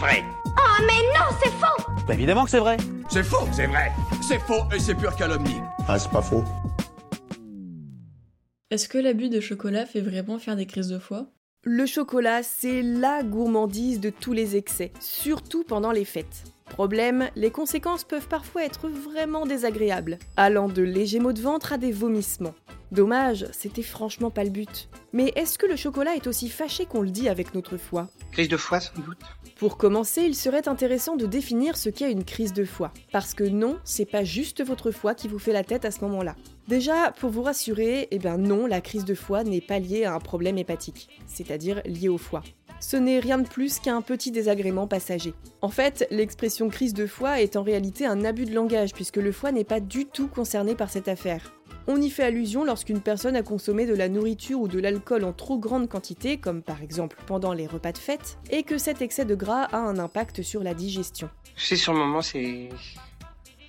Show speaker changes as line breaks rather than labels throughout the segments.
vrai.
Oh mais non, c'est faux
Bah évidemment que c'est vrai.
C'est faux, c'est vrai. C'est faux et c'est pure calomnie.
Ah, c'est pas faux.
Est-ce que l'abus de chocolat fait vraiment faire des crises de foie?
Le chocolat, c'est la gourmandise de tous les excès, surtout pendant les fêtes. Problème, les conséquences peuvent parfois être vraiment désagréables, allant de légers maux de ventre à des vomissements. Dommage, c'était franchement pas le but. Mais est-ce que le chocolat est aussi fâché qu'on le dit avec notre foie
Crise de foie, sans doute.
Pour commencer, il serait intéressant de définir ce qu'est une crise de foie. Parce que non, c'est pas juste votre foie qui vous fait la tête à ce moment-là. Déjà, pour vous rassurer, eh bien non, la crise de foie n'est pas liée à un problème hépatique, c'est-à-dire lié au foie. Ce n'est rien de plus qu'un petit désagrément passager. En fait, l'expression crise de foie est en réalité un abus de langage puisque le foie n'est pas du tout concerné par cette affaire. On y fait allusion lorsqu'une personne a consommé de la nourriture ou de l'alcool en trop grande quantité, comme par exemple pendant les repas de fête, et que cet excès de gras a un impact sur la digestion.
Je sais, sur le moment, c'est.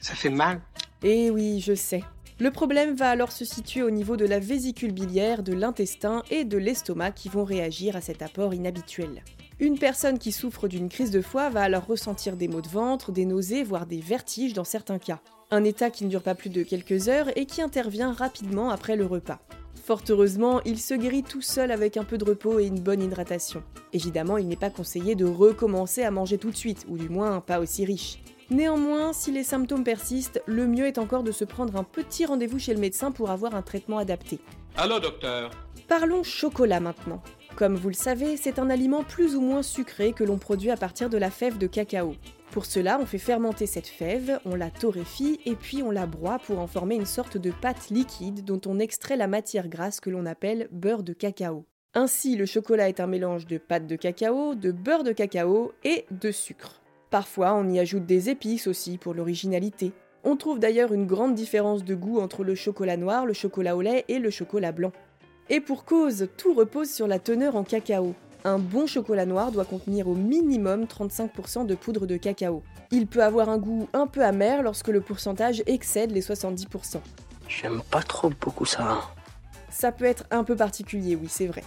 Ça fait mal.
Eh oui, je sais. Le problème va alors se situer au niveau de la vésicule biliaire, de l'intestin et de l'estomac qui vont réagir à cet apport inhabituel. Une personne qui souffre d'une crise de foie va alors ressentir des maux de ventre, des nausées, voire des vertiges dans certains cas. Un état qui ne dure pas plus de quelques heures et qui intervient rapidement après le repas. Fort heureusement, il se guérit tout seul avec un peu de repos et une bonne hydratation. Évidemment, il n'est pas conseillé de recommencer à manger tout de suite, ou du moins pas aussi riche. Néanmoins, si les symptômes persistent, le mieux est encore de se prendre un petit rendez-vous chez le médecin pour avoir un traitement adapté.
Allô, docteur
Parlons chocolat maintenant. Comme vous le savez, c'est un aliment plus ou moins sucré que l'on produit à partir de la fève de cacao. Pour cela, on fait fermenter cette fève, on la torréfie et puis on la broie pour en former une sorte de pâte liquide dont on extrait la matière grasse que l'on appelle beurre de cacao. Ainsi, le chocolat est un mélange de pâte de cacao, de beurre de cacao et de sucre. Parfois, on y ajoute des épices aussi pour l'originalité. On trouve d'ailleurs une grande différence de goût entre le chocolat noir, le chocolat au lait et le chocolat blanc. Et pour cause, tout repose sur la teneur en cacao. Un bon chocolat noir doit contenir au minimum 35% de poudre de cacao. Il peut avoir un goût un peu amer lorsque le pourcentage excède les 70%.
J'aime pas trop beaucoup ça.
Ça peut être un peu particulier, oui, c'est vrai.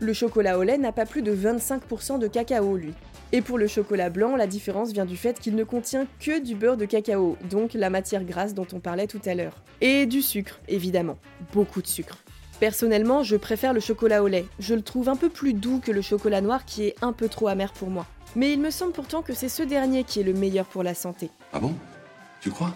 Le chocolat au lait n'a pas plus de 25% de cacao, lui. Et pour le chocolat blanc, la différence vient du fait qu'il ne contient que du beurre de cacao, donc la matière grasse dont on parlait tout à l'heure. Et du sucre, évidemment. Beaucoup de sucre. Personnellement, je préfère le chocolat au lait. Je le trouve un peu plus doux que le chocolat noir qui est un peu trop amer pour moi. Mais il me semble pourtant que c'est ce dernier qui est le meilleur pour la santé.
Ah bon? Tu crois?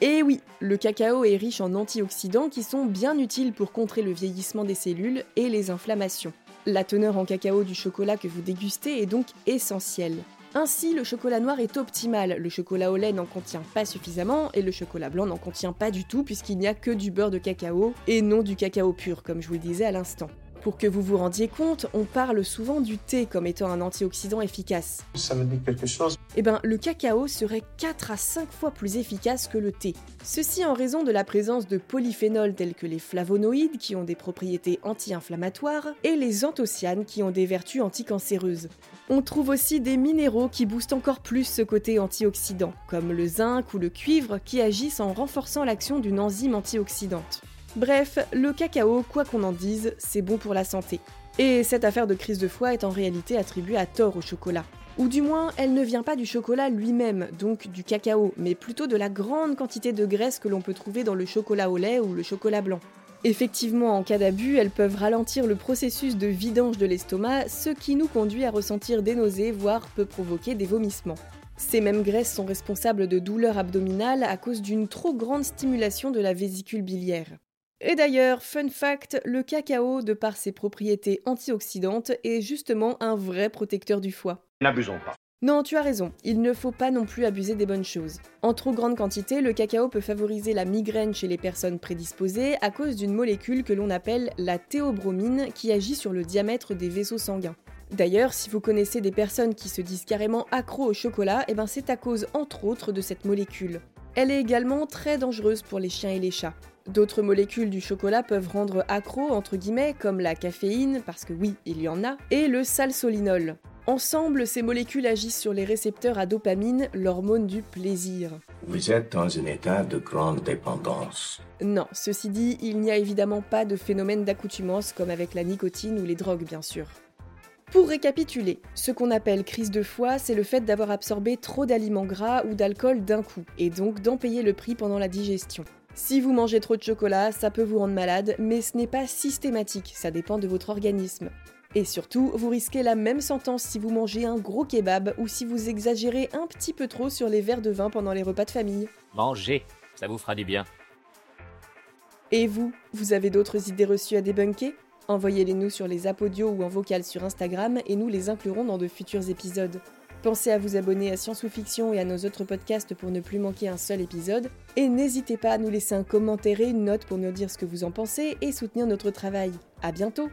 Et oui, le cacao est riche en antioxydants qui sont bien utiles pour contrer le vieillissement des cellules et les inflammations. La teneur en cacao du chocolat que vous dégustez est donc essentielle. Ainsi, le chocolat noir est optimal, le chocolat au lait n'en contient pas suffisamment et le chocolat blanc n'en contient pas du tout puisqu'il n'y a que du beurre de cacao et non du cacao pur comme je vous le disais à l'instant. Pour que vous vous rendiez compte, on parle souvent du thé comme étant un antioxydant efficace.
Ça me dit quelque chose.
Eh ben, le cacao serait 4 à 5 fois plus efficace que le thé. Ceci en raison de la présence de polyphénols tels que les flavonoïdes qui ont des propriétés anti-inflammatoires et les anthocyanes qui ont des vertus anticancéreuses. On trouve aussi des minéraux qui boostent encore plus ce côté antioxydant, comme le zinc ou le cuivre qui agissent en renforçant l'action d'une enzyme antioxydante. Bref, le cacao, quoi qu'on en dise, c'est bon pour la santé. Et cette affaire de crise de foie est en réalité attribuée à tort au chocolat. Ou du moins, elle ne vient pas du chocolat lui-même, donc du cacao, mais plutôt de la grande quantité de graisse que l'on peut trouver dans le chocolat au lait ou le chocolat blanc. Effectivement, en cas d'abus, elles peuvent ralentir le processus de vidange de l'estomac, ce qui nous conduit à ressentir des nausées, voire peut provoquer des vomissements. Ces mêmes graisses sont responsables de douleurs abdominales à cause d'une trop grande stimulation de la vésicule biliaire. Et d'ailleurs, fun fact, le cacao, de par ses propriétés antioxydantes, est justement un vrai protecteur du foie.
N'abusons pas.
Non, tu as raison, il ne faut pas non plus abuser des bonnes choses. En trop grande quantité, le cacao peut favoriser la migraine chez les personnes prédisposées à cause d'une molécule que l'on appelle la théobromine qui agit sur le diamètre des vaisseaux sanguins. D'ailleurs, si vous connaissez des personnes qui se disent carrément accro au chocolat, eh ben c'est à cause entre autres de cette molécule. Elle est également très dangereuse pour les chiens et les chats. D'autres molécules du chocolat peuvent rendre accro, entre guillemets, comme la caféine, parce que oui, il y en a, et le salsolinol. Ensemble, ces molécules agissent sur les récepteurs à dopamine, l'hormone du plaisir.
Vous êtes dans un état de grande dépendance.
Non, ceci dit, il n'y a évidemment pas de phénomène d'accoutumance comme avec la nicotine ou les drogues, bien sûr. Pour récapituler, ce qu'on appelle crise de foie, c'est le fait d'avoir absorbé trop d'aliments gras ou d'alcool d'un coup, et donc d'en payer le prix pendant la digestion. Si vous mangez trop de chocolat, ça peut vous rendre malade, mais ce n'est pas systématique, ça dépend de votre organisme. Et surtout, vous risquez la même sentence si vous mangez un gros kebab ou si vous exagérez un petit peu trop sur les verres de vin pendant les repas de famille.
Mangez, ça vous fera du bien.
Et vous, vous avez d'autres idées reçues à débunker? Envoyez-les nous sur les apodios ou en vocal sur Instagram et nous les inclurons dans de futurs épisodes. Pensez à vous abonner à Science ou Fiction et à nos autres podcasts pour ne plus manquer un seul épisode. Et n'hésitez pas à nous laisser un commentaire et une note pour nous dire ce que vous en pensez et soutenir notre travail. À bientôt!